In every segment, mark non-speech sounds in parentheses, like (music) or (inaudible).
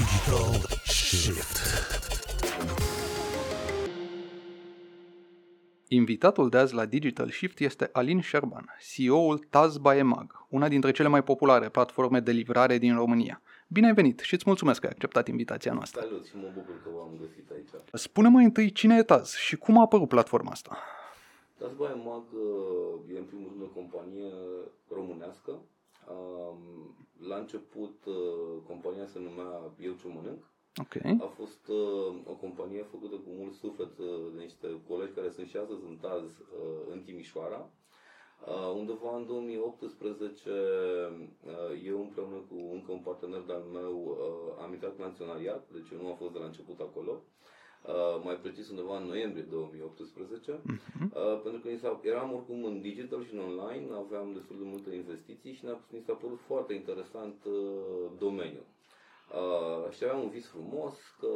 Digital Shift. Invitatul de azi la Digital Shift este Alin Șerban, CEO-ul Taz by Emag, una dintre cele mai populare platforme de livrare din România. Bine ai venit și îți mulțumesc că ai acceptat invitația noastră. Salut și mă bucur că v-am găsit aici. Spune-mă întâi cine e Taz și cum a apărut platforma asta? Tasbaia Mag uh, e în primul rând o companie românească. Um, La început uh, compania se numea Eu ce mănânc. Ok. A fost uh, o companie făcută cu mult suflet uh, de niște colegi care sunt și astăzi în Taz uh, în Timișoara. Uh, undeva în 2018 uh, eu împreună cu încă un partener de-al meu uh, am intrat în acționariat, deci eu nu am fost de la început acolo. Uh, mai precis undeva în noiembrie 2018, Mhm. uh, pentru că ni s-a, eram oricum în digital și în online, aveam destul de multe investiții și ne-a, ni s-a părut foarte interesant uh, domeniul. Uh, și aveam un vis frumos că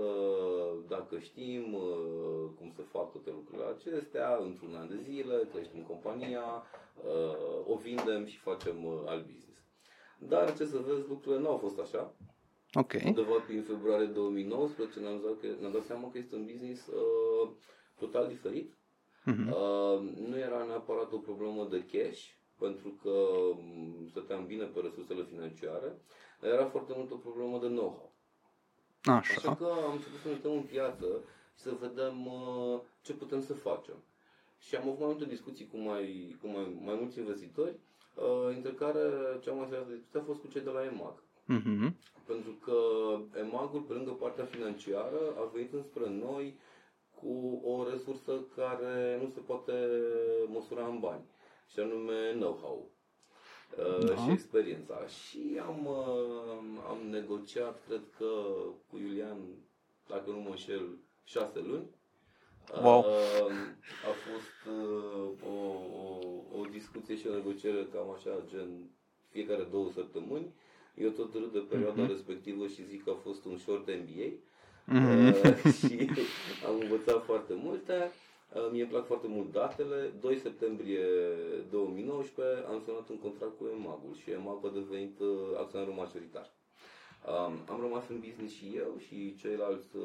dacă știm uh, cum se fac toate lucrurile acestea, într-un an de zile, creștem compania, uh, o vindem și facem uh, alt business. Dar ce să vezi, lucrurile nu au fost așa. Ok. Undeva prin februarie 2019 ne-am dat, că, ne-am dat seama că este un business uh, total diferit. Mhm. Uh, nu era neapărat o problemă de cash, pentru că um, stăteam bine pe resursele financiare, dar era foarte mult o problemă de know-how. Așa Așa. că am început să ne uităm în piață și să vedem uh, ce putem să facem. Și am avut mai multe discuții cu mai, cu mai, mai mulți investitori, uh, dintre care cea mai serioasă discuție a fost cu cei de la EMAG. Mhm. Pentru că EMAG-ul, pe lângă partea financiară, a venit înspre noi cu o resursă care nu se poate măsura în bani, și anume know-how uh, Da. și experiența. Și am, uh, am negociat, cred că cu Iulian, dacă nu mă înșel, șase luni. Wow. Uh, a fost uh, o, o, o discuție și o negociere cam așa, gen fiecare două săptămâni. Eu tot râd de perioada Mhm. respectivă și zic că a fost un short MBA. Mhm. Uh, (laughs) și am învățat foarte multe. Uh, Mie îmi plac foarte mult datele. 2 septembrie 2019 am semnat un contract cu EMAG-ul și EMAG a devenit uh, acționarul majoritar. Um, am rămas în business și eu și ceilalți uh,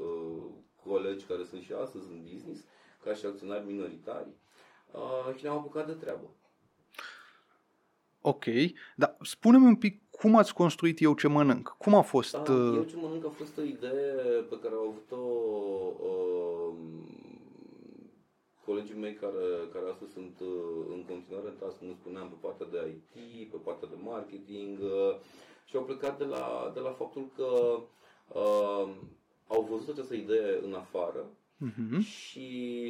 uh, colegi care sunt și astăzi în business, ca și acționari minoritari, uh, și ne-am apucat de treabă. Ok. Dar spune-mi un pic cum ați construit Eu ce mănânc? Cum a fost? Da, eu uh, ce mănânc a fost o idee pe care au avut-o uh, colegii mei care, care astăzi sunt uh, în continuare în task, cum spuneam, pe partea de IT, pe partea de marketing uh, și au plecat de la, de la faptul că uh, au văzut această idee în afară mhm. și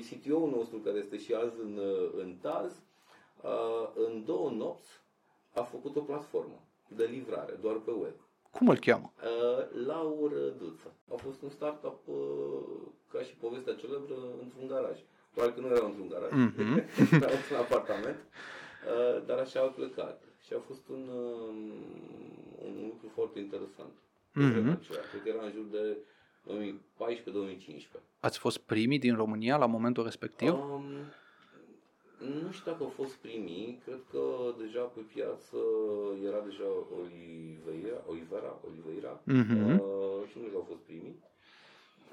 CTO-ul nostru, care este și azi în, uh, în Taz, uh, în două nopți a făcut o platformă de livrare, doar pe web. Cum îl cheamă? Uh, Laur Duță. A fost un startup uh, ca și povestea celebră într-un garaj. Probabil că nu era într-un garaj, Mhm. (laughs) era într-un apartament, uh, dar așa au plecat. Și a fost un, uh, un lucru foarte interesant. Mhm. Vremea aceea. Cred că era în jur de 2014-2015. Ați fost primii din România la momentul respectiv? Um, nu știu dacă au fost primii, cred că deja pe piață era deja Oliveira, Olivera, Oliveira. Mhm. uh, și nu cred că au fost primii,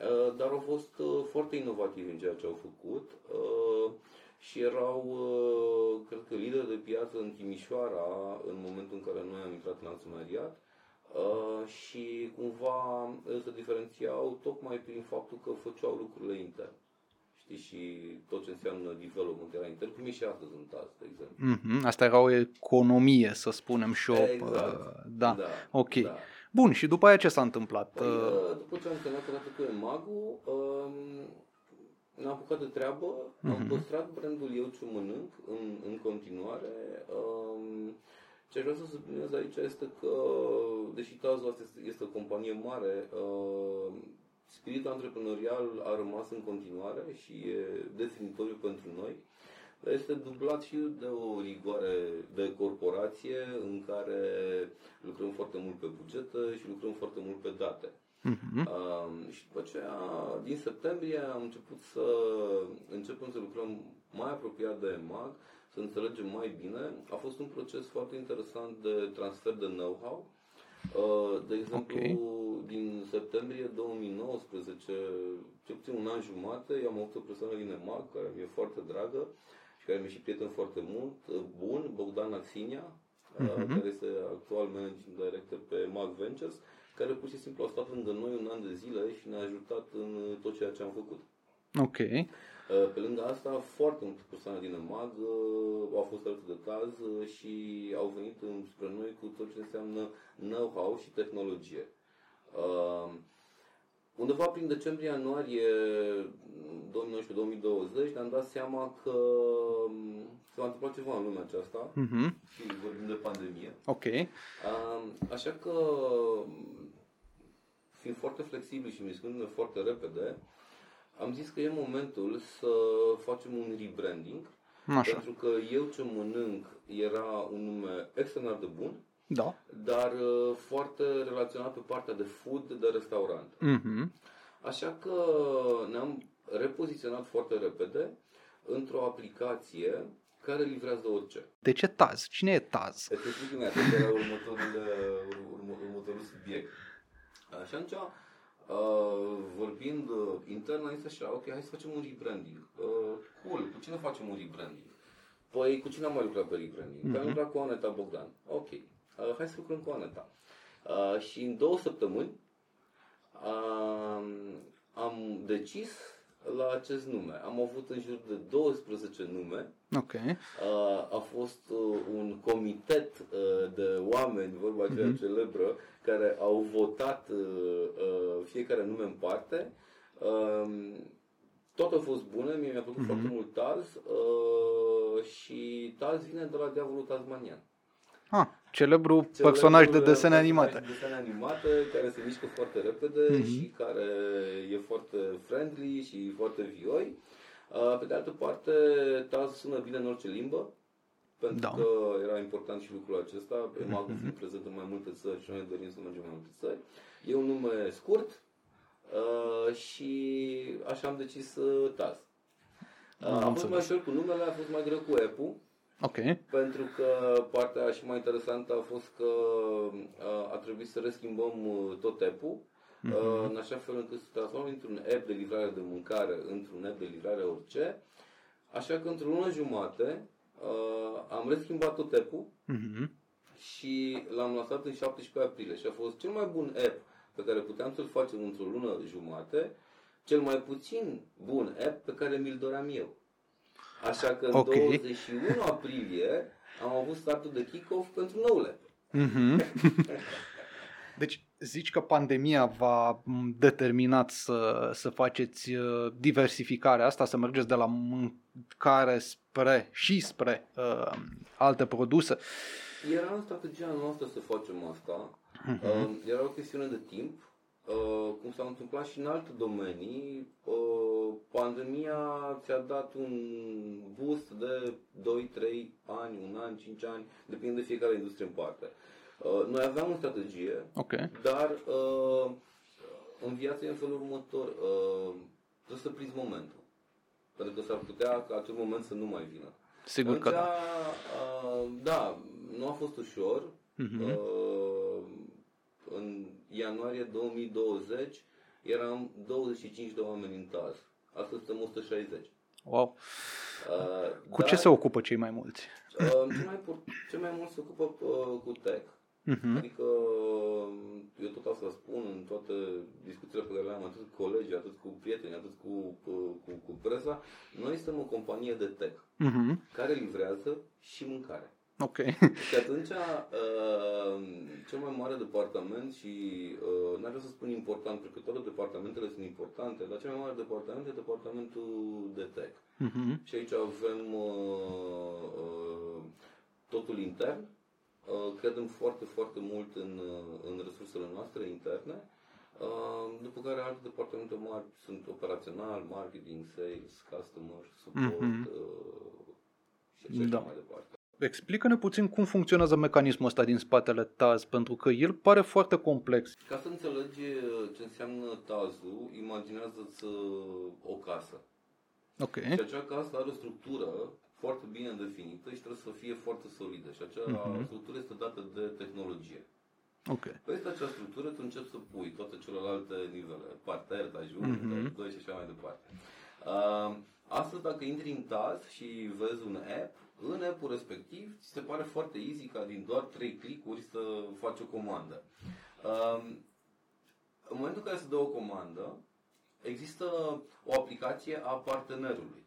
uh, dar au fost uh, foarte inovativi în ceea ce au făcut. Uh, și erau, uh, cred că, lideri de piață în Timișoara în momentul în care noi am intrat în acționariat uh, și cumva uh, se diferențiau tocmai prin faptul că făceau lucrurile intern știi, și tot ce înseamnă development era intern, cum e și astăzi în TAS, de exemplu. Mhm. Asta era o economie, să spunem, și o... Exact. uh, Da. da ok. Da. Bun, și după aia ce s-a întâmplat? Păi, Uh, uh, după ce am terminat odată cu Emagu, um, ne-am apucat de treabă, am Mhm. păstrat brandul Eu ce mănânc în, în continuare. Um, ce vreau să subliniez aici este că, deși Tazo asta este, este o companie mare, uh, spiritul antreprenorial a rămas în continuare și e definitoriu pentru noi. Dar este dublat și de o rigoare de corporație în care lucrăm foarte mult pe bugete și lucrăm foarte mult pe date. mhm. Um, și după aceea, din septembrie, am început să începem să lucrăm mai apropiat de EMAG, să înțelegem mai bine. A fost un proces foarte interesant de transfer de know-how. Uh, De exemplu, Ok. din septembrie 2019, cel puțin un an jumate, am avut o persoană din EMAG care mi-e foarte dragă și care mi-e și prieten foarte mult, bun, Bogdan Axinia, uh-huh. care este actual managing director pe EMAG Ventures, care pur și simplu a stat lângă noi un an de zile și ne-a ajutat în tot ceea ce am făcut. Ok. Pe lângă asta, foarte multe persoane din EMAG uh, au fost alături de caz uh, și au venit spre noi cu tot ce înseamnă know-how și tehnologie. Uh, undeva prin decembrie-ianuarie 2019-2020 ne-am dat seama că um, s-a întâmplat ceva în lumea aceasta Mhm. și vorbim de pandemie. Ok. Um, Așa că, fiind foarte flexibil și mișcându-ne foarte repede, am zis că e momentul să facem un rebranding. Așa. Pentru că eu ce mănânc era un nume extraordinar de bun, Da. dar uh, foarte relaționat pe partea de food, de restaurant. Mhm. Așa că ne-am repoziționat foarte repede într-o aplicație care livrează orice. De ce Taz? Cine e Taz? Să te explic imediat, asta era următorul, uh, urmă, următorul subiect. Uh, Și atunci, uh, vorbind uh, intern, am zis așa, ok, hai să facem un rebranding. Uh, cool, cu cine facem un rebranding? Păi, cu cine am mai lucrat pe rebranding? Mm-hmm. Am lucrat cu Aneta Bogdan. Ok, uh, hai să lucrăm cu Aneta. Uh, și în două săptămâni uh, am decis la acest nume. Am avut în jur de 12 nume Ok. Uh, a fost uh, un comitet uh, de oameni, vorba aceea Mhm. celebră, care au votat uh, uh, fiecare nume în parte. Um, Tot a fost bune, mie mi-a plăcut Mhm. foarte mult Taz uh, și Taz vine de la Diavolul Tasmanian. Ah, celebru personaj de Celebrul desene personaj animate. De desene animate care se mișcă foarte repede Mhm. și care e foarte friendly și foarte vioi. Uh, Pe de altă parte, Taz sună bine în orice limbă, pentru Da. că era important și lucrul acesta. Pe Magul fiind prezent în mai multe țări și noi dorim să mergem în mai multe țări. E un nume scurt uh, și așa am decis uh, Taz. Uh, Am Am fost înțeles. mai ușor cu numele, a fost mai greu cu app Ok. pentru că partea și mai interesantă a fost că uh, a trebuit să reschimbăm uh, tot app-ul, uh, în așa fel încât să transformăm dintr-un app de livrare de mâncare într-un app de livrare orice. Așa că într-o lună jumate uh, am reschimbat tot app-ul Mhm. și l-am lansat în 17 aprilie și a fost cel mai bun app pe care puteam să-l facem într-o lună jumate, cel mai puțin bun app pe care mi-l doream eu. Așa că în Ok. 21 aprilie am avut startul de kick-off pentru noul app. Mhm. (laughs) Deci zici că pandemia v-a m, determinat să, să faceți uh, diversificarea asta, să mergeți de la mâncare spre și spre uh, alte produse. Era în strategia noastră să facem asta. Mhm. Uh, Era o chestiune de timp. Uh, Cum s-a întâmplat și în alte domenii, uh, pandemia ți-a dat un boost de 2-3 ani, un an, 5 ani, depinde de fiecare industrie în parte. Uh, Noi aveam o strategie, Ok. dar uh, în viață e în felul următor. Uh, trebuie să prinzi momentul. Pentru că s-ar putea ca acel moment să nu mai vină. Sigur că da. Uh, da, nu a fost ușor. Mhm. Uh, în ianuarie 2020 eram 25 de oameni în TAS. Astăzi suntem 160. Wow. Uh, Cu dar, ce se ocupă cei mai mulți? Uh, cel, mai, pur- cel mai mult se ocupă uh, cu tech. Mhm. Adică eu tot asta spun în toate discuțiile pe care le am, atât cu colegii, atât cu prieteni, atât cu, cu, cu, cu presa. Noi suntem o companie de tech Mhm. care livrează și mâncare. Ok. Și atunci, uh, cel mai mare departament și, uh, n-aș vrea să spun important, pentru că toate departamentele sunt importante, dar cel mai mare departament e departamentul de tech. Mhm. Și aici avem uh, uh, totul intern. Uh, credem foarte, foarte mult în, uh, în resursele noastre interne. Uh, după care alte departamente mari sunt operațional, marketing, sales, customer, support Mhm. uh, și așa Da. mai departe. Explică-ne puțin cum funcționează mecanismul ăsta din spatele TAZ, pentru că el pare foarte complex. Ca să înțelegi uh, ce înseamnă tazul, imaginează-ți uh, o casă. Ok. Și acea casă are o structură foarte bine definită și trebuie să fie foarte solidă. Și acea Mhm. structură este dată de tehnologie. Ok. Peste acea structură tu începi să pui toate celelalte nivele, parter, tajun, Mhm. mm-hmm. 2 și așa mai departe. Uh, astăzi dacă intri în TAS și vezi un app, în app-ul respectiv ți se pare foarte easy ca din doar 3 click-uri să faci o comandă. Uh, în momentul în care se dă o comandă, există o aplicație a partenerului.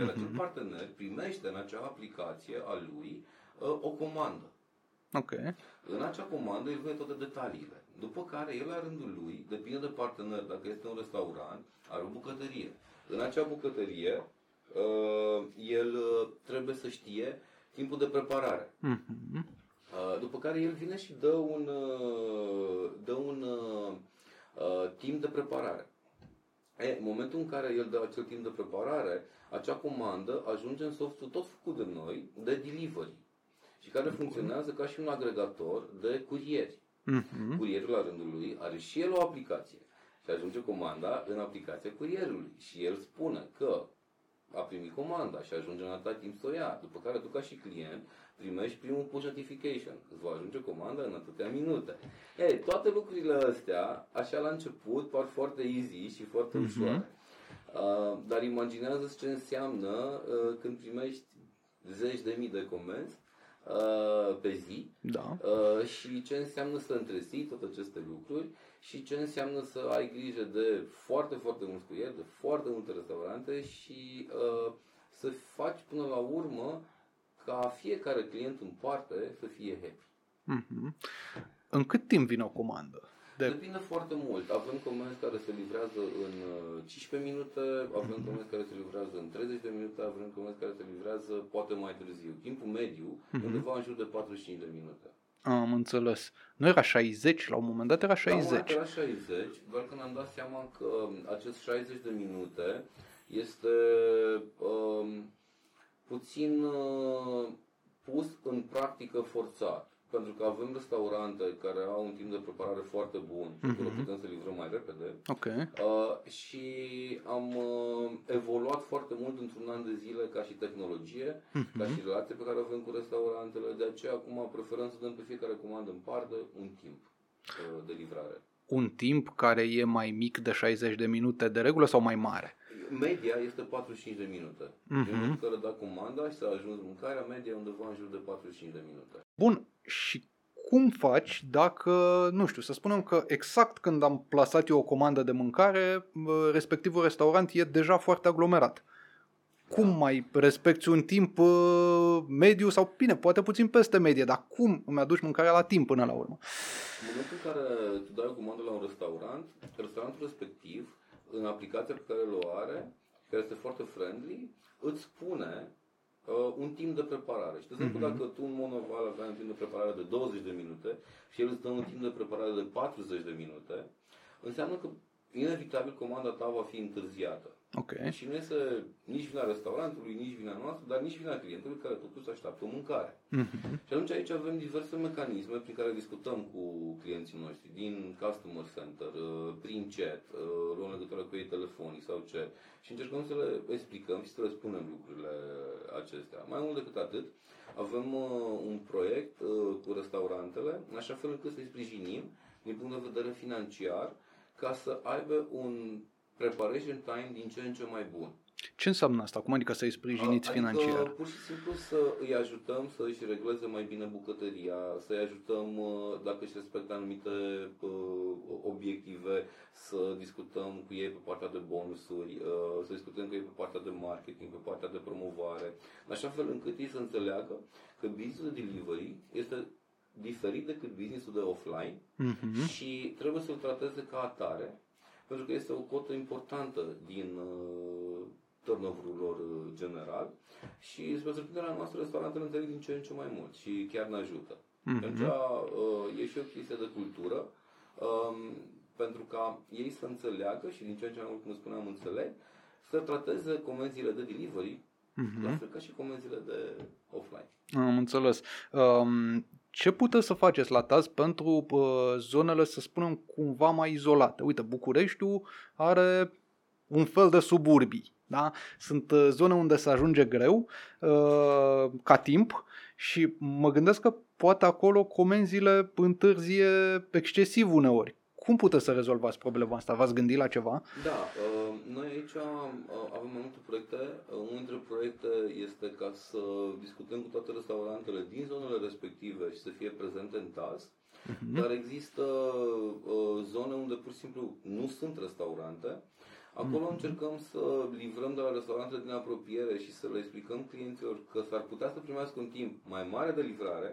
Iar acel Mhm. partener primește în acea aplicație a lui uh, o comandă. Ok. În acea comandă îi vede toate detaliile. După care el la rândul lui, depinde de partener, dacă este un restaurant, are o bucătărie. În acea bucătărie, uh, el uh, trebuie să știe timpul de preparare. Mhm. Uh, După care el vine și dă un, uh, dă un uh, uh, timp de preparare. E, în momentul în care el dă acel timp de preparare, acea comandă ajunge în softul tot făcut de noi, de delivery, și care funcționează ca și un agregator de curieri. Mhm. Curierul la rândul lui are și el o aplicație și ajunge comanda în aplicația curierului și el spune că a primit comanda și ajunge în atâta timp să o ia, după care tu ca și client primești primul push notification, îți va ajunge comanda în atâtea minute. Ei, toate lucrurile astea, așa la început, par foarte easy și foarte Mhm. ușoare. Uh, dar imaginează ce înseamnă uh, când primești zeci de mii de comenzi uh, pe zi Da. Uh, și ce înseamnă să întreții toate aceste lucruri și ce înseamnă să ai grijă de foarte, foarte mulți curieri, de foarte multe restaurante și uh, să faci până la urmă ca fiecare client în parte să fie happy. Mhm. În cât timp vine o comandă? De... Depinde foarte mult. Avem comenzi care se livrează în uh, 15 minute, avem comenzi care se livrează în 30 de minute, avem comenzi care se livrează poate mai târziu. Timpul mediu undeva în jur de 45 de minute. Am înțeles. Nu era 60, la un moment dat era La un moment 60. dat era 60, doar că ne-am dat seama că um, acest 60 de minute este um, puțin uh, pus în practică forțat. Pentru că avem restaurante care au un timp de preparare foarte bun și acolo Mhm. putem să livrăm mai repede. Ok. Uh, și am uh, evoluat foarte mult într-un an de zile ca și tehnologie, ca Mhm. și relație pe care o avem cu restaurantele. De aceea acum preferăm să dăm pe fiecare comandă în parte un timp uh, de livrare. Un timp care e mai mic de 60 de minute de regulă sau mai mare? Media este 45 de minute. Mhm. În momentul în care da comanda și s-a ajuns mâncarea, media e undeva în jur de 45 de minute. Bun, și cum faci dacă, nu știu, să spunem că exact când am plasat eu o comandă de mâncare, bă, respectivul restaurant e deja foarte aglomerat. Cum mai respecti un timp uh, mediu sau, bine, poate puțin peste medie, dar cum îmi aduci mâncarea la timp până la urmă? În momentul în care tu dai o comandă la un restaurant, restaurantul respectiv, în aplicația pe care o are, care este foarte friendly, îți spune uh, un timp de preparare. Și de exemplu, Mhm. dacă tu în mod normal aveai un timp de preparare de 20 de minute și el îți dă un timp de preparare de 40 de minute, înseamnă că inevitabil comanda ta va fi întârziată. Ok. Și nu este nici vina restaurantului, nici vina noastră, dar nici vina clientului care totuși așteaptă o mâncare. Mhm. Și atunci aici avem diverse mecanisme prin care discutăm cu clienții noștri, din customer center, uh, prin chat, uh, luăm legătură cu ei telefonic sau ce, și încercăm să le explicăm și să le spunem lucrurile acestea. Mai mult decât atât, avem uh, un proiect uh, cu restaurantele, în așa fel încât să-i sprijinim din punct de vedere financiar, ca să aibă un preparation time din ce în ce mai bun. Ce înseamnă asta? Cum adică să-i sprijiniți Adică, financiar? pur și simplu să îi ajutăm să își regleze mai bine bucătăria, să îi ajutăm uh, dacă își respectă anumite uh, obiective, să discutăm cu ei pe partea de bonusuri, uh, să discutăm cu ei pe partea de marketing, pe partea de promovare, în așa fel încât ei să înțeleagă că businessul de delivery este diferit decât businessul de offline Mhm. și trebuie să-l trateze ca atare, pentru că este o cotă importantă din uh, turnover-ul lor uh, general și spre surprinderea noastră restaurantele înțeleg din ce în ce mai mult și chiar ne ajută. Mhm. Atunci uh, e și o chestie de cultură um, pentru ca ei să înțeleagă și din ce în ce mai mult, cum spuneam, înțeleg, să trateze comenzile de delivery Mhm. la fel ca și comenzile de offline. Am înțeles. Um, ce puteți să faceți la TAS pentru uh, zonele, să spunem, cumva mai izolate? Uite, Bucureștiul are un fel de suburbii. Da? Sunt uh, zone unde se ajunge greu uh, ca timp și mă gândesc că poate acolo comenzile întârzie excesiv uneori. Cum puteți să rezolvați problema asta? V-ați gândit la ceva? Da, uh, noi aici uh, avem mai multe proiecte. Uh, unul dintre proiecte este ca să discutăm cu toate restaurantele din zonele respective și să fie prezente în TAS. Uh-huh. Dar există zone unde pur și simplu nu sunt restaurante. Acolo uh-huh. încercăm să livrăm de la restaurante din apropiere și să le explicăm clienților că s-ar putea să primească un timp mai mare de livrare,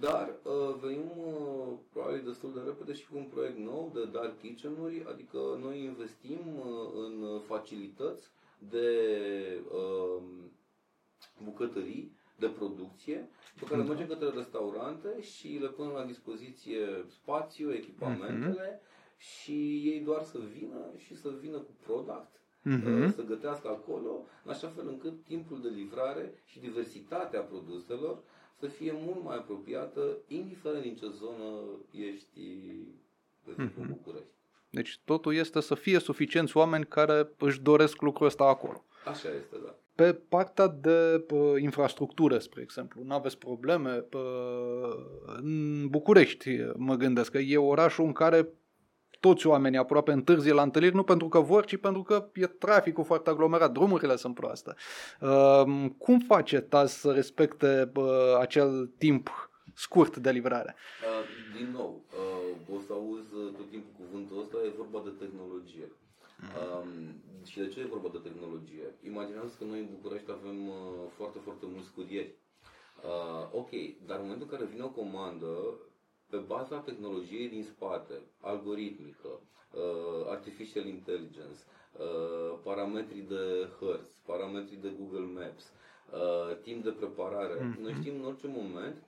dar uh, venim uh, probabil destul de repede și cu un proiect nou de dark kitchen-uri, adică noi investim uh, în facilități de uh, bucătării, de producție, pe care da. mergem către restaurante și le punem la dispoziție spațiu, echipamentele uh-huh. și ei doar să vină și să vină cu product uh-huh. să gătească acolo, în așa fel încât timpul de livrare și diversitatea produselor să fie mult mai apropiată, indiferent din ce zonă ești, de exemplu, mm-hmm. București. Deci totul este să fie suficienți oameni care își doresc lucrul ăsta acolo. Așa este, da. Pe partea de pă, infrastructură, spre exemplu, nu aveți probleme? Pă, în București, mă gândesc că e orașul în care toți oamenii aproape întârzie la întâlniri, nu pentru că vor, ci pentru că e traficul foarte aglomerat, drumurile sunt proaste. Uh, cum face TAS să respecte uh, acel timp scurt de livrare? Uh, din nou, uh, o să auzi tot timpul cuvântul ăsta, e vorba de tehnologie. Um, și de ce e vorba de tehnologie? Imaginează că noi în București avem uh, foarte, foarte mulți curieri. Uh, ok, dar în momentul în care vine o comandă, pe baza tehnologiei din spate, algoritmică, uh, artificial intelligence, uh, parametri de hărți, parametri de Google Maps, uh, timp de preparare, mm-hmm. noi știm în orice moment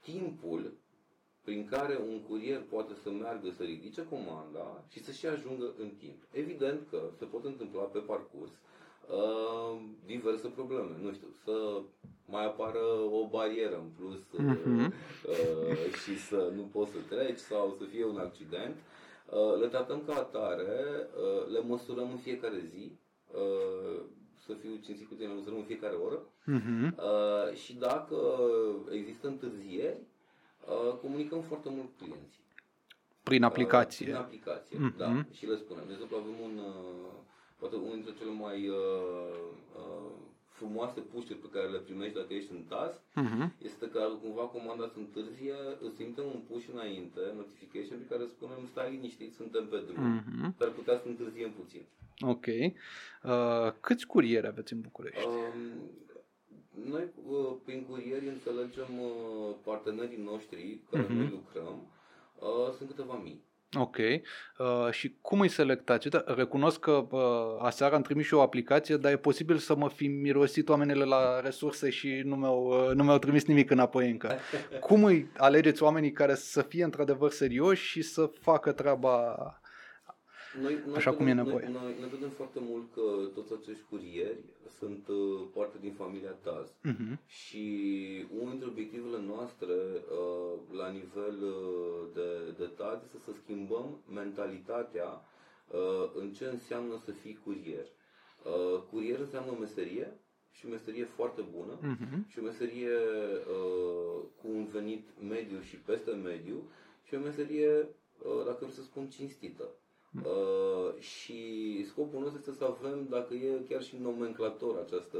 timpul prin care un curier poate să meargă să ridice comanda și să și ajungă în timp. Evident că se pot întâmpla pe parcurs uh, diverse probleme. Nu știu, să mai apară o barieră în plus uh-huh. uh, și să nu poți să treci sau să fie un accident. Uh, le tratăm ca atare, uh, le măsurăm în fiecare zi, uh, să fiu cinstit cu tine, le măsurăm în fiecare oră uh-huh. uh, și dacă există întârzieri, uh, comunicăm foarte mult cu clienții. Prin aplicație. Uh, prin aplicație, uh-huh. da. Și le spunem. De exemplu, avem un, uh, poate unul dintre cele mai uh, uh, frumoase pușuri pe care le primești dacă ești în TAS uh-huh. este că cumva comanda se întârzie, îți trimitem un push înainte, notification, pe care spunem stai liniștit, suntem pe drum, uh-huh. dar putea să întârziem puțin. Ok. Uh, câți curieri aveți în București? Uh, noi uh, prin curieri înțelegem uh, partenerii noștri cu care uh-huh. noi lucrăm, uh, sunt câteva mii. Ok. Uh, și cum îi selectați? Da, recunosc că uh, aseară am trimis și o aplicație, dar e posibil să mă fi mirosit oamenile la resurse și nu mi-au, uh, nu mi-au trimis nimic înapoi încă. (laughs) cum îi alegeți oamenii care să fie într-adevăr serioși și să facă treaba noi, noi așa cum e nevoie? Noi, noi, noi vedem foarte mult că toți acești curieri sunt uh, parte din familia TAZ uh-huh. și unul dintre obiectivele noastre uh, la nivel uh, de, de TAZ este să schimbăm mentalitatea uh, în ce înseamnă să fii curier. Uh, curier înseamnă o meserie și o meserie foarte bună uh-huh. și o meserie uh, cu un venit mediu și peste mediu și o meserie, uh, dacă vreau să spun, cinstită. Uh, și scopul nostru este să avem, dacă e chiar și nomenclator această,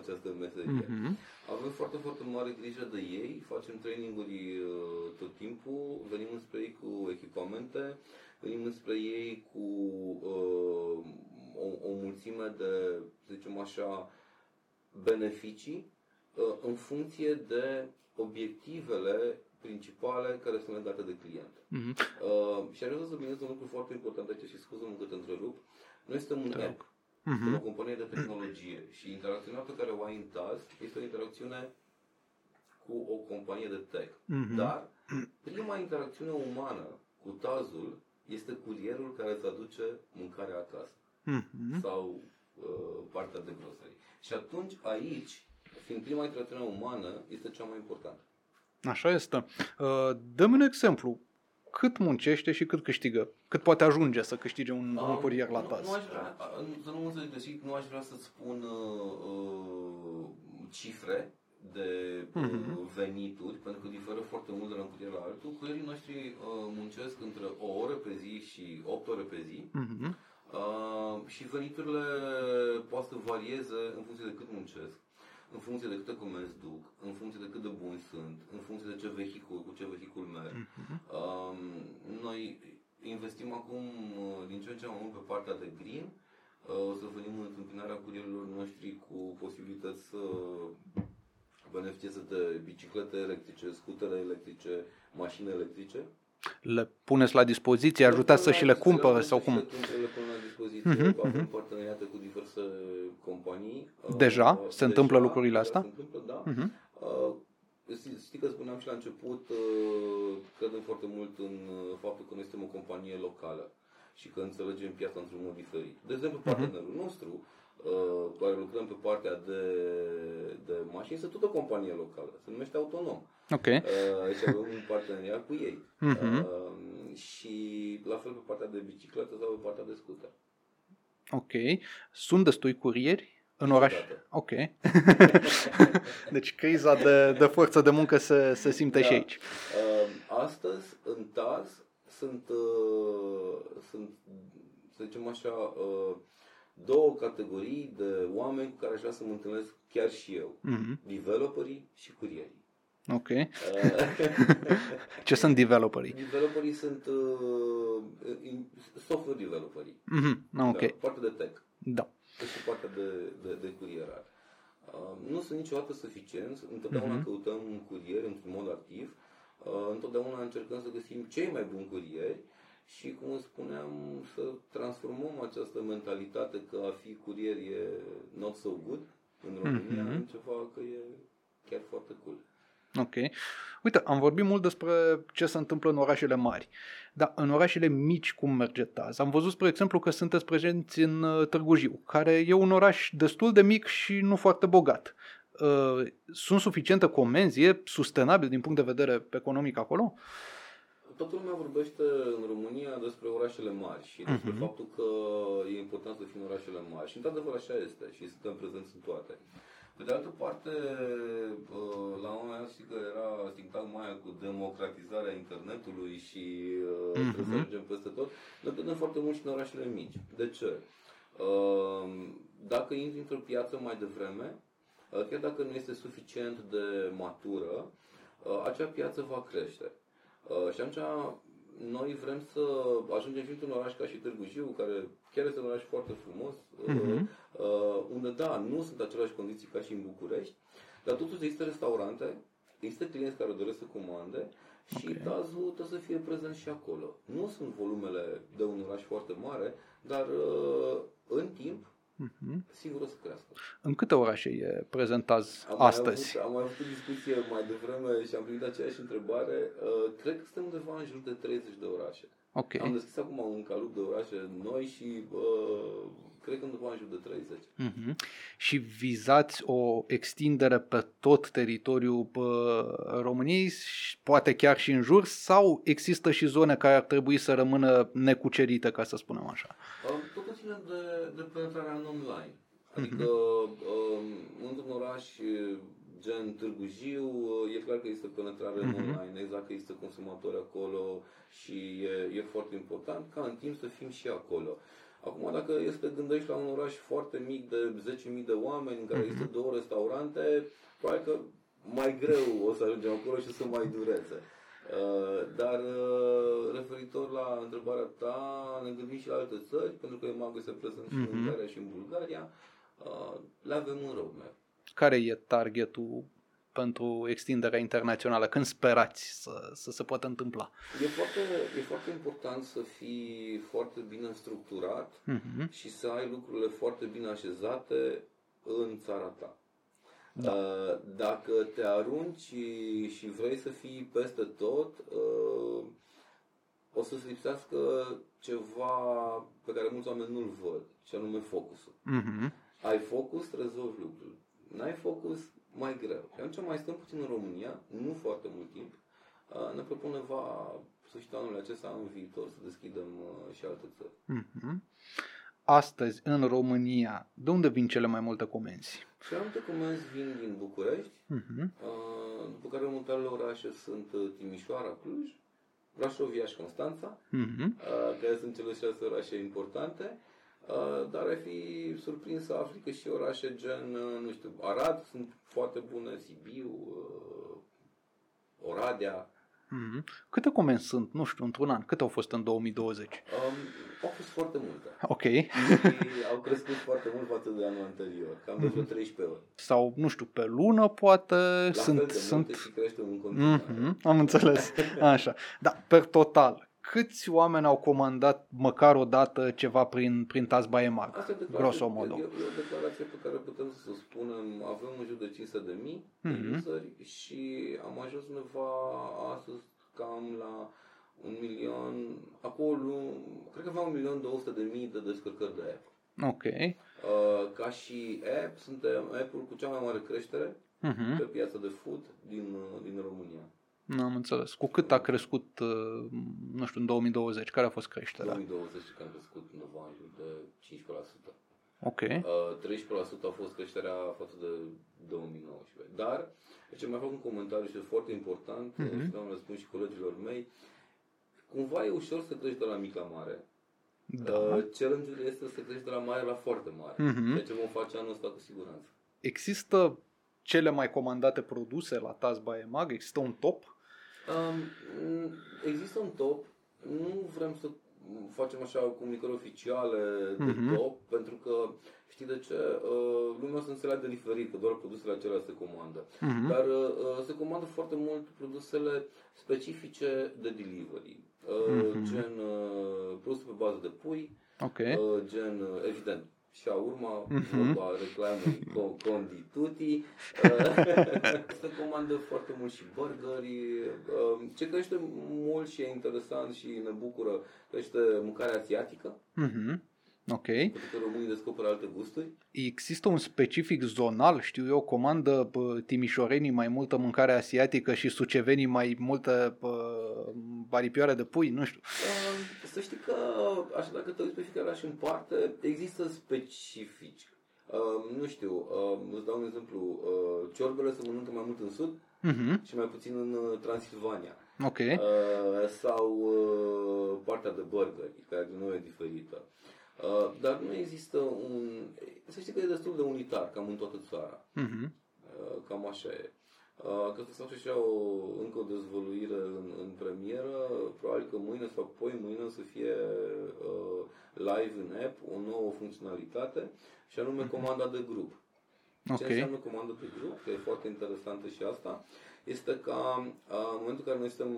această meserie. Uh-huh. Avem foarte, foarte mare grijă de ei, facem traininguri uh, tot timpul, venim înspre ei cu echipamente, venim înspre ei cu uh, o, o mulțime de, să zicem așa, beneficii uh, în funcție de obiectivele principale care sunt legate de client. Uh-huh. Uh, și aș vrea să subliniez un lucru foarte important aici și scuză-mă că te întrerup. Noi suntem un app, uh-huh. suntem o companie de tehnologie și interacțiunea pe care o ai în TAS este o interacțiune cu o companie de tech. Uh-huh. Dar prima interacțiune umană cu TAS-ul este curierul care îți aduce mâncarea acasă uh-huh. sau uh, partea de grocery. Și atunci aici, fiind prima interacțiune umană, este cea mai importantă. Așa este. Uh, dă-mi un exemplu. Cât muncește și cât câștigă? Cât poate ajunge să câștige un, um, un curier la TAS? Nu, nu aș vrea, să nu înțeleg greșit, nu aș vrea să spun uh, uh, cifre, de Mhm. uh, venituri, pentru că diferă foarte mult de la un curier la altul. Curierii noștri uh, muncesc între o oră pe zi și 8 ore pe zi Mhm. uh, și veniturile poate să varieze în funcție de cât muncesc, în funcție de câte comenzi duc, în funcție de cât de buni sunt, în funcție de ce vehicul, cu ce vehicul merg. Mhm. Um, noi investim acum uh, din ce în ce mai mult pe partea de green. Uh, O să venim în întâmpinarea curierilor noștri cu posibilități să beneficieze de biciclete electrice, scutere electrice, mașini electrice. Le puneți la dispoziție, ajutați să și le cumpere sau cum? Le cumpere, le pun la dispoziție, Mhm, avem mhm. parteneriate cu diverse companii. Deja? Uh, Se întâmplă deja, lucrurile deja astea? Se întâmplă, da. Mhm. Uh, știi- Știi că spuneam și la început, uh, credem foarte mult în uh, faptul că noi suntem o companie locală și că înțelegem piața într-un mod diferit. De exemplu, partenerul nostru, uh, cu care lucrăm pe partea de, de mașini, este tot o companie locală, se numește Autonom. Ok. Uh, și avem un parteneriat cu ei. Mhm. Uh, și la fel pe partea de bicicletă sau pe partea de scooter. Ok. Sunt destui curieri în oraș? Niciodată. Ok. (laughs) deci criza de, de forță de muncă se, se simte Da. și aici. Uh, astăzi, în TAS, sunt, uh, sunt să zicem așa, uh, două categorii de oameni cu care aș vrea să mă întâlnesc chiar și eu. Mhm. Developerii și curierii. Ok. Uh, (laughs) Ce sunt developerii? developerii sunt uh, in- software developerii. Mhm. Ok. Da, partea de tech. Da. Este partea de, de, de curierar. Uh, nu sunt niciodată suficienți, întotdeauna Mhm. căutăm un curier într-un mod activ, uh, întotdeauna încercăm să găsim cei mai buni curieri și, cum îți spuneam, să transformăm această mentalitate că a fi curier e not so good în România Mhm. în ceva că e chiar foarte cool. Ok. Uite, am vorbit mult despre ce se întâmplă în orașele mari. Dar în orașele mici cum merge TAZ? Am văzut, spre exemplu, că sunteți prezenți în uh, Târgu Jiu, care e un oraș destul de mic și nu foarte bogat. Uh, Sunt suficiente comenzi? E sustenabil din punct de vedere economic acolo? Toată lumea vorbește în România despre orașele mari și despre Mhm. faptul că e important să fii în orașele mari. Și într-adevăr așa este și suntem prezenți în toate. Pe de altă parte, uh, la un moment dat știi că era sintagma aia cu democratizarea internetului și uh, Mhm. trebuie să mergem peste tot. Noi credem foarte mult și în orașele mici. De ce? Uh, Dacă intri într-o piață mai devreme, uh, chiar dacă nu este suficient de matură, uh, acea piață va crește. Uh, și atunci noi vrem să ajungem și într-un oraș ca și Târgu Jiu, care chiar este un oraș foarte frumos, uh, Mhm. uh, unde, da, nu sunt aceleași condiții ca și în București, dar totuși există restaurante, există clienți care doresc să comande și Ok. Tazul trebuie să fie prezent și acolo. Nu sunt volumele de un oraș foarte mare, dar uh, în timp, Mhm. sigur o să crească. În câte orașe e prezent TAZ Am mai astăzi? avut, am mai avut o discuție mai devreme și am primit aceeași întrebare. Uh, cred că suntem undeva în jur de 30 de orașe. Ok. Am deschis acum un calup de orașe noi și uh, cred că undeva în jur de 30. Mhm. Și vizați o extindere pe tot teritoriul pă, României, și poate chiar și în jur, sau există și zone care ar trebui să rămână necucerite, ca să spunem așa? Um, Totul ține de, de penetrarea în online. Adică um, într-un oraș e, gen Târgu Jiu, e clar că este penetrare în Mhm. online, exact că există consumatori acolo și e, e foarte important ca în timp să fim și acolo. Acum, dacă este gândești la un oraș foarte mic de 10.000 de oameni, în care Mhm. există două restaurante, probabil că mai greu o să ajungem acolo și o să mai dureze. Uh, Dar uh, referitor la întrebarea ta, ne gândim și la alte țări, pentru că Emago este prezent și în Mhm. Ungaria și în Bulgaria. Uh, Le avem în roadmap. Care e targetul pentru extinderea internațională? Când sperați să, să se poată întâmpla? E foarte, e foarte important să fii foarte bine structurat Mhm. și să ai lucrurile foarte bine așezate în țara ta. Da. Uh, Dacă te arunci și- și vrei să fii peste tot, uh, o să-ți lipsească ceva pe care mulți oameni nu-l văd, și anume focusul. Mhm. Ai focus, rezolvi lucruri. N-ai focus, mai greu. Și atunci mai stăm puțin în România, nu foarte mult timp. Uh, Ne propunem va sfârșitul anului acesta, în viitor, să deschidem uh, și alte țări. Mhm. Astăzi, în România, de unde vin cele mai multe comenzi? Celelalte comenzi vin din București, Mhm. uh, după care următoarele orașe sunt uh, Timișoara, Cluj, Brașovia și Constanța, Mhm. uh, care sunt cele șase orașe importante. Uh, dar ai fi surprins să afli că și orașe gen, uh, nu știu, Arad sunt foarte bune, Sibiu, uh, Oradea. Mhm. Câte comenzi sunt, nu știu, într-un an? Câte au fost în 2020? Um, au fost foarte multe. Ok. Și au crescut foarte mult față de anul anterior, cam de vreo 13 ori. Sau, nu știu, pe lună, poate, La sunt... fel de sunt... multe și crește în continuare. Mhm, am înțeles. (laughs) Așa. Da, per total, câți oameni au comandat măcar o dată ceva prin, prin Tazba Emag? Asta e declarație- Grosomodo. E, e o declarație pe care putem să o spunem. Avem în jur de 500 de mii de Mhm. useri și am ajuns undeva astăzi cam la un milion, acolo, cred că aveam un milion 200 de mii de descărcări de app. Ok. Uh, ca și app, suntem app-ul cu cea mai mare creștere Mhm. pe piața de food din, uh, din România. Nu am înțeles. Cu cât a crescut, uh, nu știu, în 2020? Care a fost creșterea? 2020 că am crescut undeva în jur de 15%. Ok. Uh, 13% a fost creșterea față de 2019. Dar, ce mai fac un comentariu și e foarte important, Mhm. uh-huh. și am răspuns și colegilor mei, cumva e ușor să treci de la mic la mare. Da. Uh, challenge-ul este să treci de la mare la foarte mare. Mhm. Ceea ce vom face anul ăsta cu siguranță. Există cele mai comandate produse la Tazba Emag? Există un top? Um, m, există un top, nu vrem să facem așa comunicări oficiale de Mhm. top, pentru că știi de ce? Uh, lumea se înțelege diferit, că doar produsele acelea se comandă. Mhm. Dar uh, se comandă foarte mult produsele specifice de delivery, uh, Mhm. gen uh, produse pe bază de pui, Ok. uh, gen, uh, evident, și a urma, Mhm. vorba reclamei co- Condi Tutti. (laughs) Uh, (laughs) se comandă foarte mult și burgeri. Uh, ce crește mult și e interesant și ne bucură, crește mâncarea asiatică, Mhm. Ok. pentru că românii descoperă alte gusturi. Există un specific zonal, știu eu, comandă bă, timișorenii mai multă mâncare asiatică și sucevenii mai multă bă, baripioare de pui, nu știu. Uh, Să știi că, așa dacă te uiți pe fiecare oraș în parte, există specifici. Uh, nu știu, uh, îți dau un exemplu. Uh, ciorbele se mănâncă mai mult în sud Mhm. și mai puțin în uh, Transilvania. Ok. Uh, sau uh, partea de burgeri, care din nou e diferită. Uh, dar nu există un... Să știi că e destul de unitar, cam în toată țara. Mhm. Uh, Cam așa e. Uh, Că să fac și așa o, încă o dezvăluire în, în premieră, probabil că mâine sau poi mâine o să fie uh, live în app o nouă funcționalitate și anume comanda de grup. Ce Ok. înseamnă comandă de grup, că e foarte interesantă și asta, este ca uh, în momentul în care noi suntem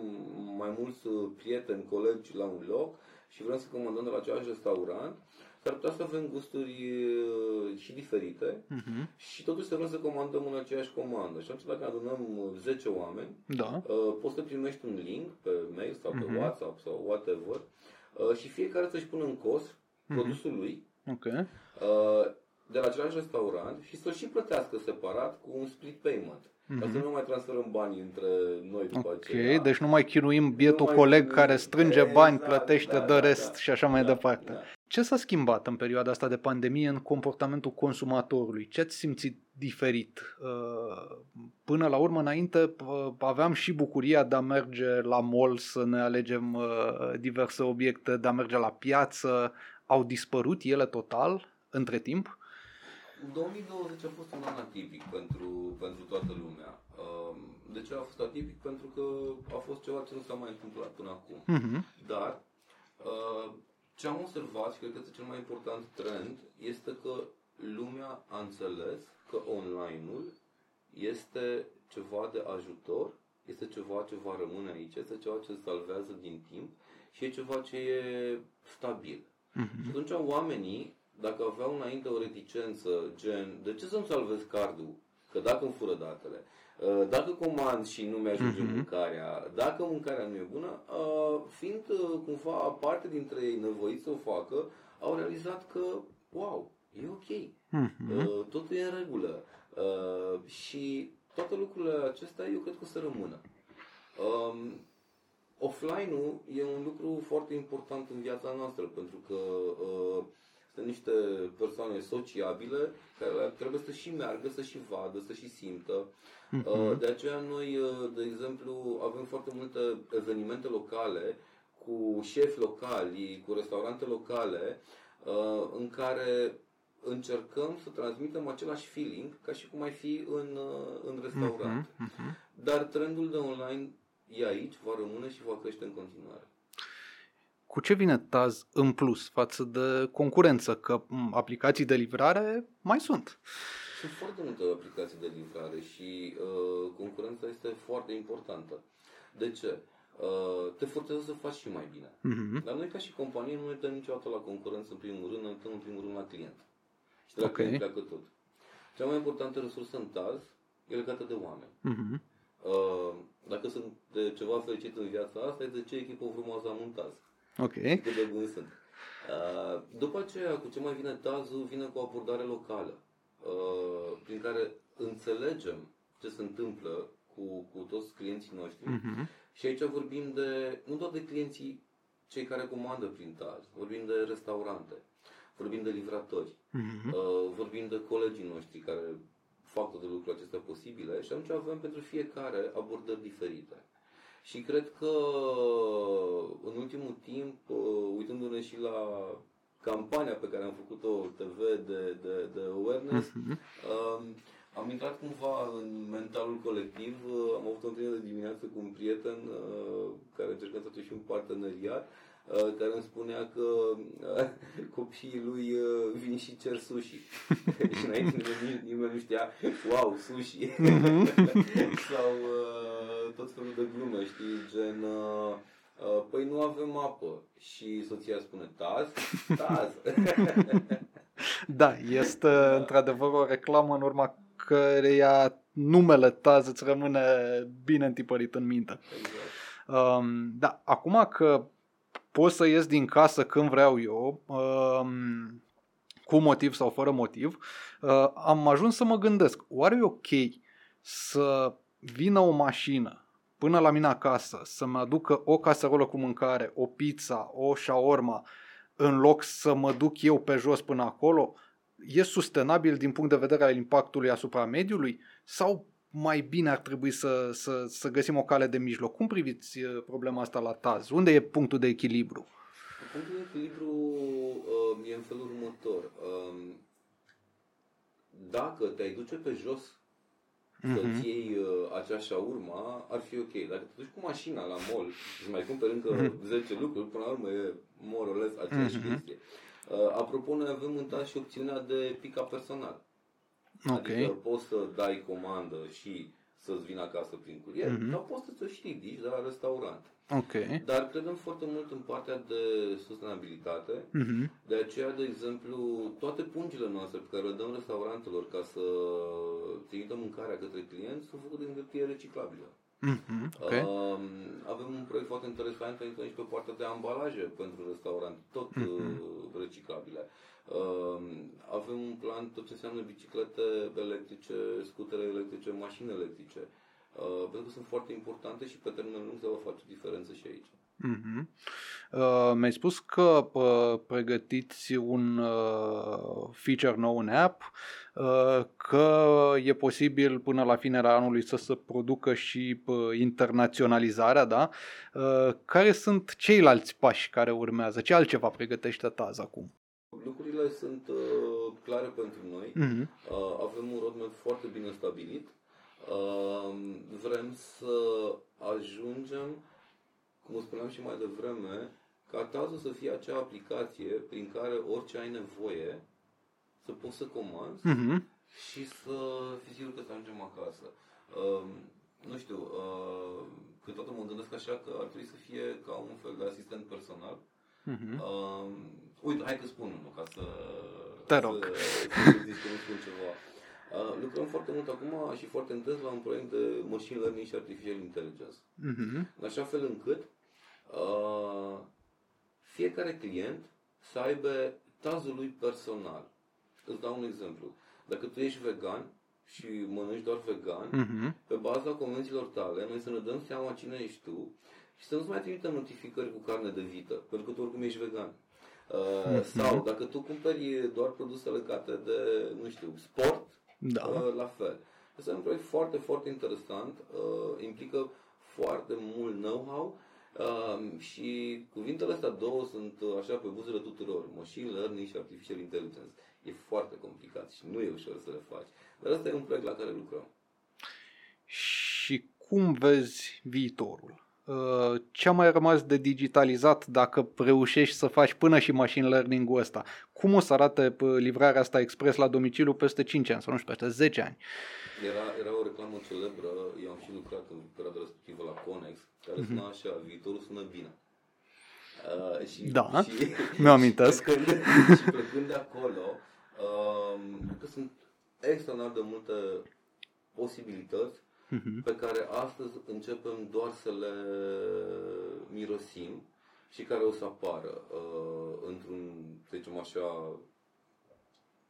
mai mulți uh, prieteni, colegi la un loc și vrem să comandăm de la același restaurant, s-ar putea să avem gusturi uh, și diferite Mhm. și totuși să vrem să comandăm în aceeași comandă. Și atunci dacă adunăm uh, 10 oameni, Da. uh, poți să primești un link pe mail sau pe Mhm. WhatsApp sau whatever uh, și fiecare să-și pună în cos Mhm. produsul lui Ok. uh, de la același restaurant și să-l și plătească separat cu un split payment. Ca să Mhm. nu mai transferăm banii între noi după Ok, aceea. deci nu mai chinuim bietul mai coleg chinuim. care strânge Exact, bani, plătește, da, dă da, rest da. și așa mai Da, departe. da. Ce s-a schimbat în perioada asta de pandemie în comportamentul consumatorului? Ce ați simțit diferit? Uh, Până la urmă, înainte, uh, aveam și bucuria de a merge la mall să ne alegem uh, diverse obiecte, de a merge la piață. Au dispărut ele total între timp? 2020 a fost un an atipic pentru, pentru toată lumea. Um, De ce a fost atipic? Pentru că a fost ceva ce nu s-a mai întâmplat până acum. Mhm. Dar uh, ce am observat și cred că este cel mai important trend este că lumea a înțeles că online-ul este ceva de ajutor, este ceva ce va rămâne aici, este ceva ce salvează din timp și e ceva ce e stabil. Mhm. Și atunci oamenii, dacă aveau înainte o reticență, gen, de ce să-mi salvez cardul? Că dacă îmi fură datele, uh, dacă comand și nu mi-ajunge Mhm. mâncarea, dacă mâncarea nu e bună, uh, fiind uh, cumva parte dintre ei nevoiți să o facă, au realizat că, wow, e ok, Mhm. uh, totul e în regulă. Uh, Și toate lucrurile acestea eu cred că o să rămână. Um, offline-ul e un lucru foarte important în viața noastră, pentru că uh, sunt niște persoane sociabile care trebuie să și meargă, să și vadă, să și simtă. Uh, De aceea noi, uh, de exemplu, avem foarte multe evenimente locale cu șefi locali, cu restaurante locale, uh, în care încercăm să transmitem același feeling ca și cum ai fi în, uh, în restaurant. Dar trendul de online e aici, va rămâne și va crește în continuare. Cu ce vine Taz în plus față de concurență? Că m, aplicații de livrare mai sunt. Sunt foarte multe aplicații de livrare și uh, concurența este foarte importantă. De ce? Uh, te forțează să faci și mai bine. Mhm. Dar noi ca și companie nu ne uităm niciodată la concurență în primul rând, ne uităm în primul rând la client. Și de la Ok. client pleacă tot. Cea mai importantă resursă în TAZ e legată de oameni. Mhm. Uh, dacă sunt de ceva fericit în viața asta, e de ce echipă frumoasă am în TAZ. Ok. Cât de buni sunt. Uh, după aceea, cu ce mai vine Tazul, vine cu o abordare locală, uh, prin care înțelegem ce se întâmplă cu, cu toți clienții noștri. Mhm. Și aici vorbim de, nu doar de clienții cei care comandă prin Taz, vorbim de restaurante, vorbim de livratori, Mhm. uh, vorbim de colegii noștri care fac toate lucrurile acestea posibile și atunci avem pentru fiecare abordări diferite. Și cred că în ultimul timp, uh, uitându-ne și la campania pe care am făcut-o TV de, de, de awareness, Mhm. um, am intrat cumva în mentalul colectiv. Uh, Am avut o întâlnire de dimineață cu un prieten uh, care încerca să și un parteneriat uh, care îmi spunea că uh, (laughs) copiii lui uh, vin și cer sushi. (laughs) și înainte nimeni, nimeni nu știa, wow, sushi. (laughs) Sau uh, tot felul de glume, știi, gen... Uh, uh, Păi nu avem apă. Și soția spune, taz? Taz. Da, este într-adevăr o reclamă în urma căreia numele Taz îți rămâne bine întipărit în minte. exact. Um, da, acum că pot să ies din casă când vreau eu, um, cu motiv sau fără motiv, uh, am ajuns să mă gândesc, oare e ok să vină o mașină până la mine acasă, să-mi aducă o caserolă cu mâncare, o pizza, o shawarma, în loc să mă duc eu pe jos până acolo? E sustenabil din punct de vedere al impactului asupra mediului? Sau mai bine ar trebui să, să, să găsim o cale de mijloc? Cum priviți uh, problema asta la TAZ? Unde e punctul de echilibru? Punctul de echilibru uh, e în felul următor. Uh, dacă te-ai duce pe jos să-ți iei uh, acea șaurma, ar fi ok. Dacă te duci cu mașina la mall și mai cumperi încă (laughs) 10 lucruri, până la urmă e more or less aceeași chestie. Uh, apropo, noi avem în TAS și opțiunea de pick personal. Ok. Adică poți să dai comandă și să-ți vină acasă prin curier, Mhm. sau poți să-ți și ridici de la restaurant. Ok. Dar credem foarte mult în partea de sustenabilitate. Mhm. De aceea, de exemplu, toate pungile noastre pe care le dăm restaurantelor ca să trimită mâncarea către clienți sunt făcute din hârtie reciclabilă. Mhm. Ok. Um, avem un proiect foarte interesant pentru aici pe partea de ambalaje pentru restaurant, tot uh, reciclabile. Um, avem un plan tot ce înseamnă biciclete electrice, scutere electrice, mașini electrice. Uh, pentru că sunt foarte importante și pe termen lung se va face diferență și aici. Mhm. Uh, mi-ai spus că uh, pregătiți un uh, feature nou în app, uh, că e posibil până la finele anului să se producă și uh, internaționalizarea, da? Uh, care sunt ceilalți pași care urmează? Ce altceva pregătește Taz acum? Lucrurile sunt uh, clare pentru noi. Mhm. Uh, avem un roadmap foarte bine stabilit. Uh, vrem să ajungem, cum spuneam și mai devreme, ca Tazul să fie acea aplicație prin care orice ai nevoie să poți să comanzi Mhm. și să fii sigur că să ajungem acasă. Uh, nu știu, uh, câteodată mă gândesc așa că ar trebui să fie ca un fel de asistent personal. Mhm. Uh, uite, hai că spun unul ca să... Te rog. Să, să zici că nu spun ceva. Uh, lucrăm foarte mult acum și foarte intens la un proiect de machine learning și artificial intelligence. Mhm. În așa fel încât uh, fiecare client să aibă tazul lui personal. Îți dau un exemplu. Dacă tu ești vegan și mănânci doar vegan, Mhm. pe baza convențiilor tale, noi să ne dăm seama cine ești tu și să nu-ți mai trimitem notificări cu carne de vită, pentru că tu oricum ești vegan. Uh, Sau dacă tu cumperi doar produse legate de, nu știu, sport, Da. uh, la fel. Este un proiect foarte, foarte interesant, uh, implică foarte mult know-how uh, și cuvintele astea două sunt uh, așa pe buzele tuturor, machine learning și artificial intelligence. E foarte complicat și nu e ușor să le faci. Dar ăsta e un proiect la care lucrăm. Și cum vezi viitorul? Uh, Ce a mai rămas de digitalizat dacă reușești să faci până și machine learning-ul ăsta? Cum o să arate uh, livrarea asta expres la domiciliu peste 5 ani sau nu știu, peste 10 ani? Era, era o reclamă celebră, eu am și lucrat în perioada respectivă la Conex, care suna așa, viitorul sună bine. Uh, și, Da, (laughs) și, mi-o amintesc. Și plecând, și plecând de acolo, um, cred că sunt extraordinar de multe posibilități Mhm. pe care astăzi începem doar să le mirosim și care o să apară uh, într-un, să zicem așa,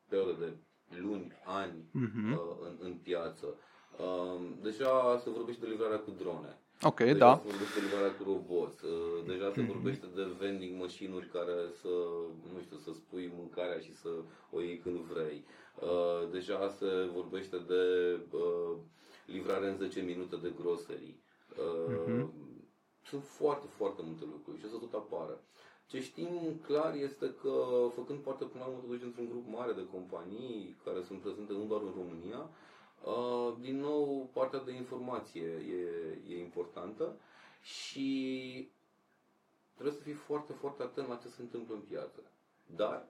perioadă de luni, ani Mhm. uh, în, în piață. Uh, deja se vorbește de livrarea cu drone. Ok, Deja da. se vorbește de livrarea cu roboți. Uh, deja se vorbește de vending machine care să, nu știu, să spui mâncarea și să o iei când vrei. Uh, deja se vorbește de uh, livrare în 10 minute de grocery. Uh, Mhm. Sunt foarte, foarte multe lucruri și o să tot apară. Ce știm clar este că, făcând parte până la urmă totuși într-un grup mare de companii care sunt prezente nu doar în România, uh, din nou partea de informație e, e importantă și trebuie să fii foarte, foarte atent la ce se întâmplă în piață. Dar,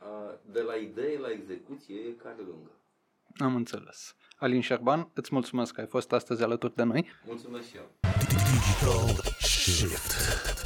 uh, de la idee la execuție e cale lungă. Am înțeles. Alin Șerban, îți mulțumesc că ai fost astăzi alături de noi. Mulțumesc și eu! Digital shift.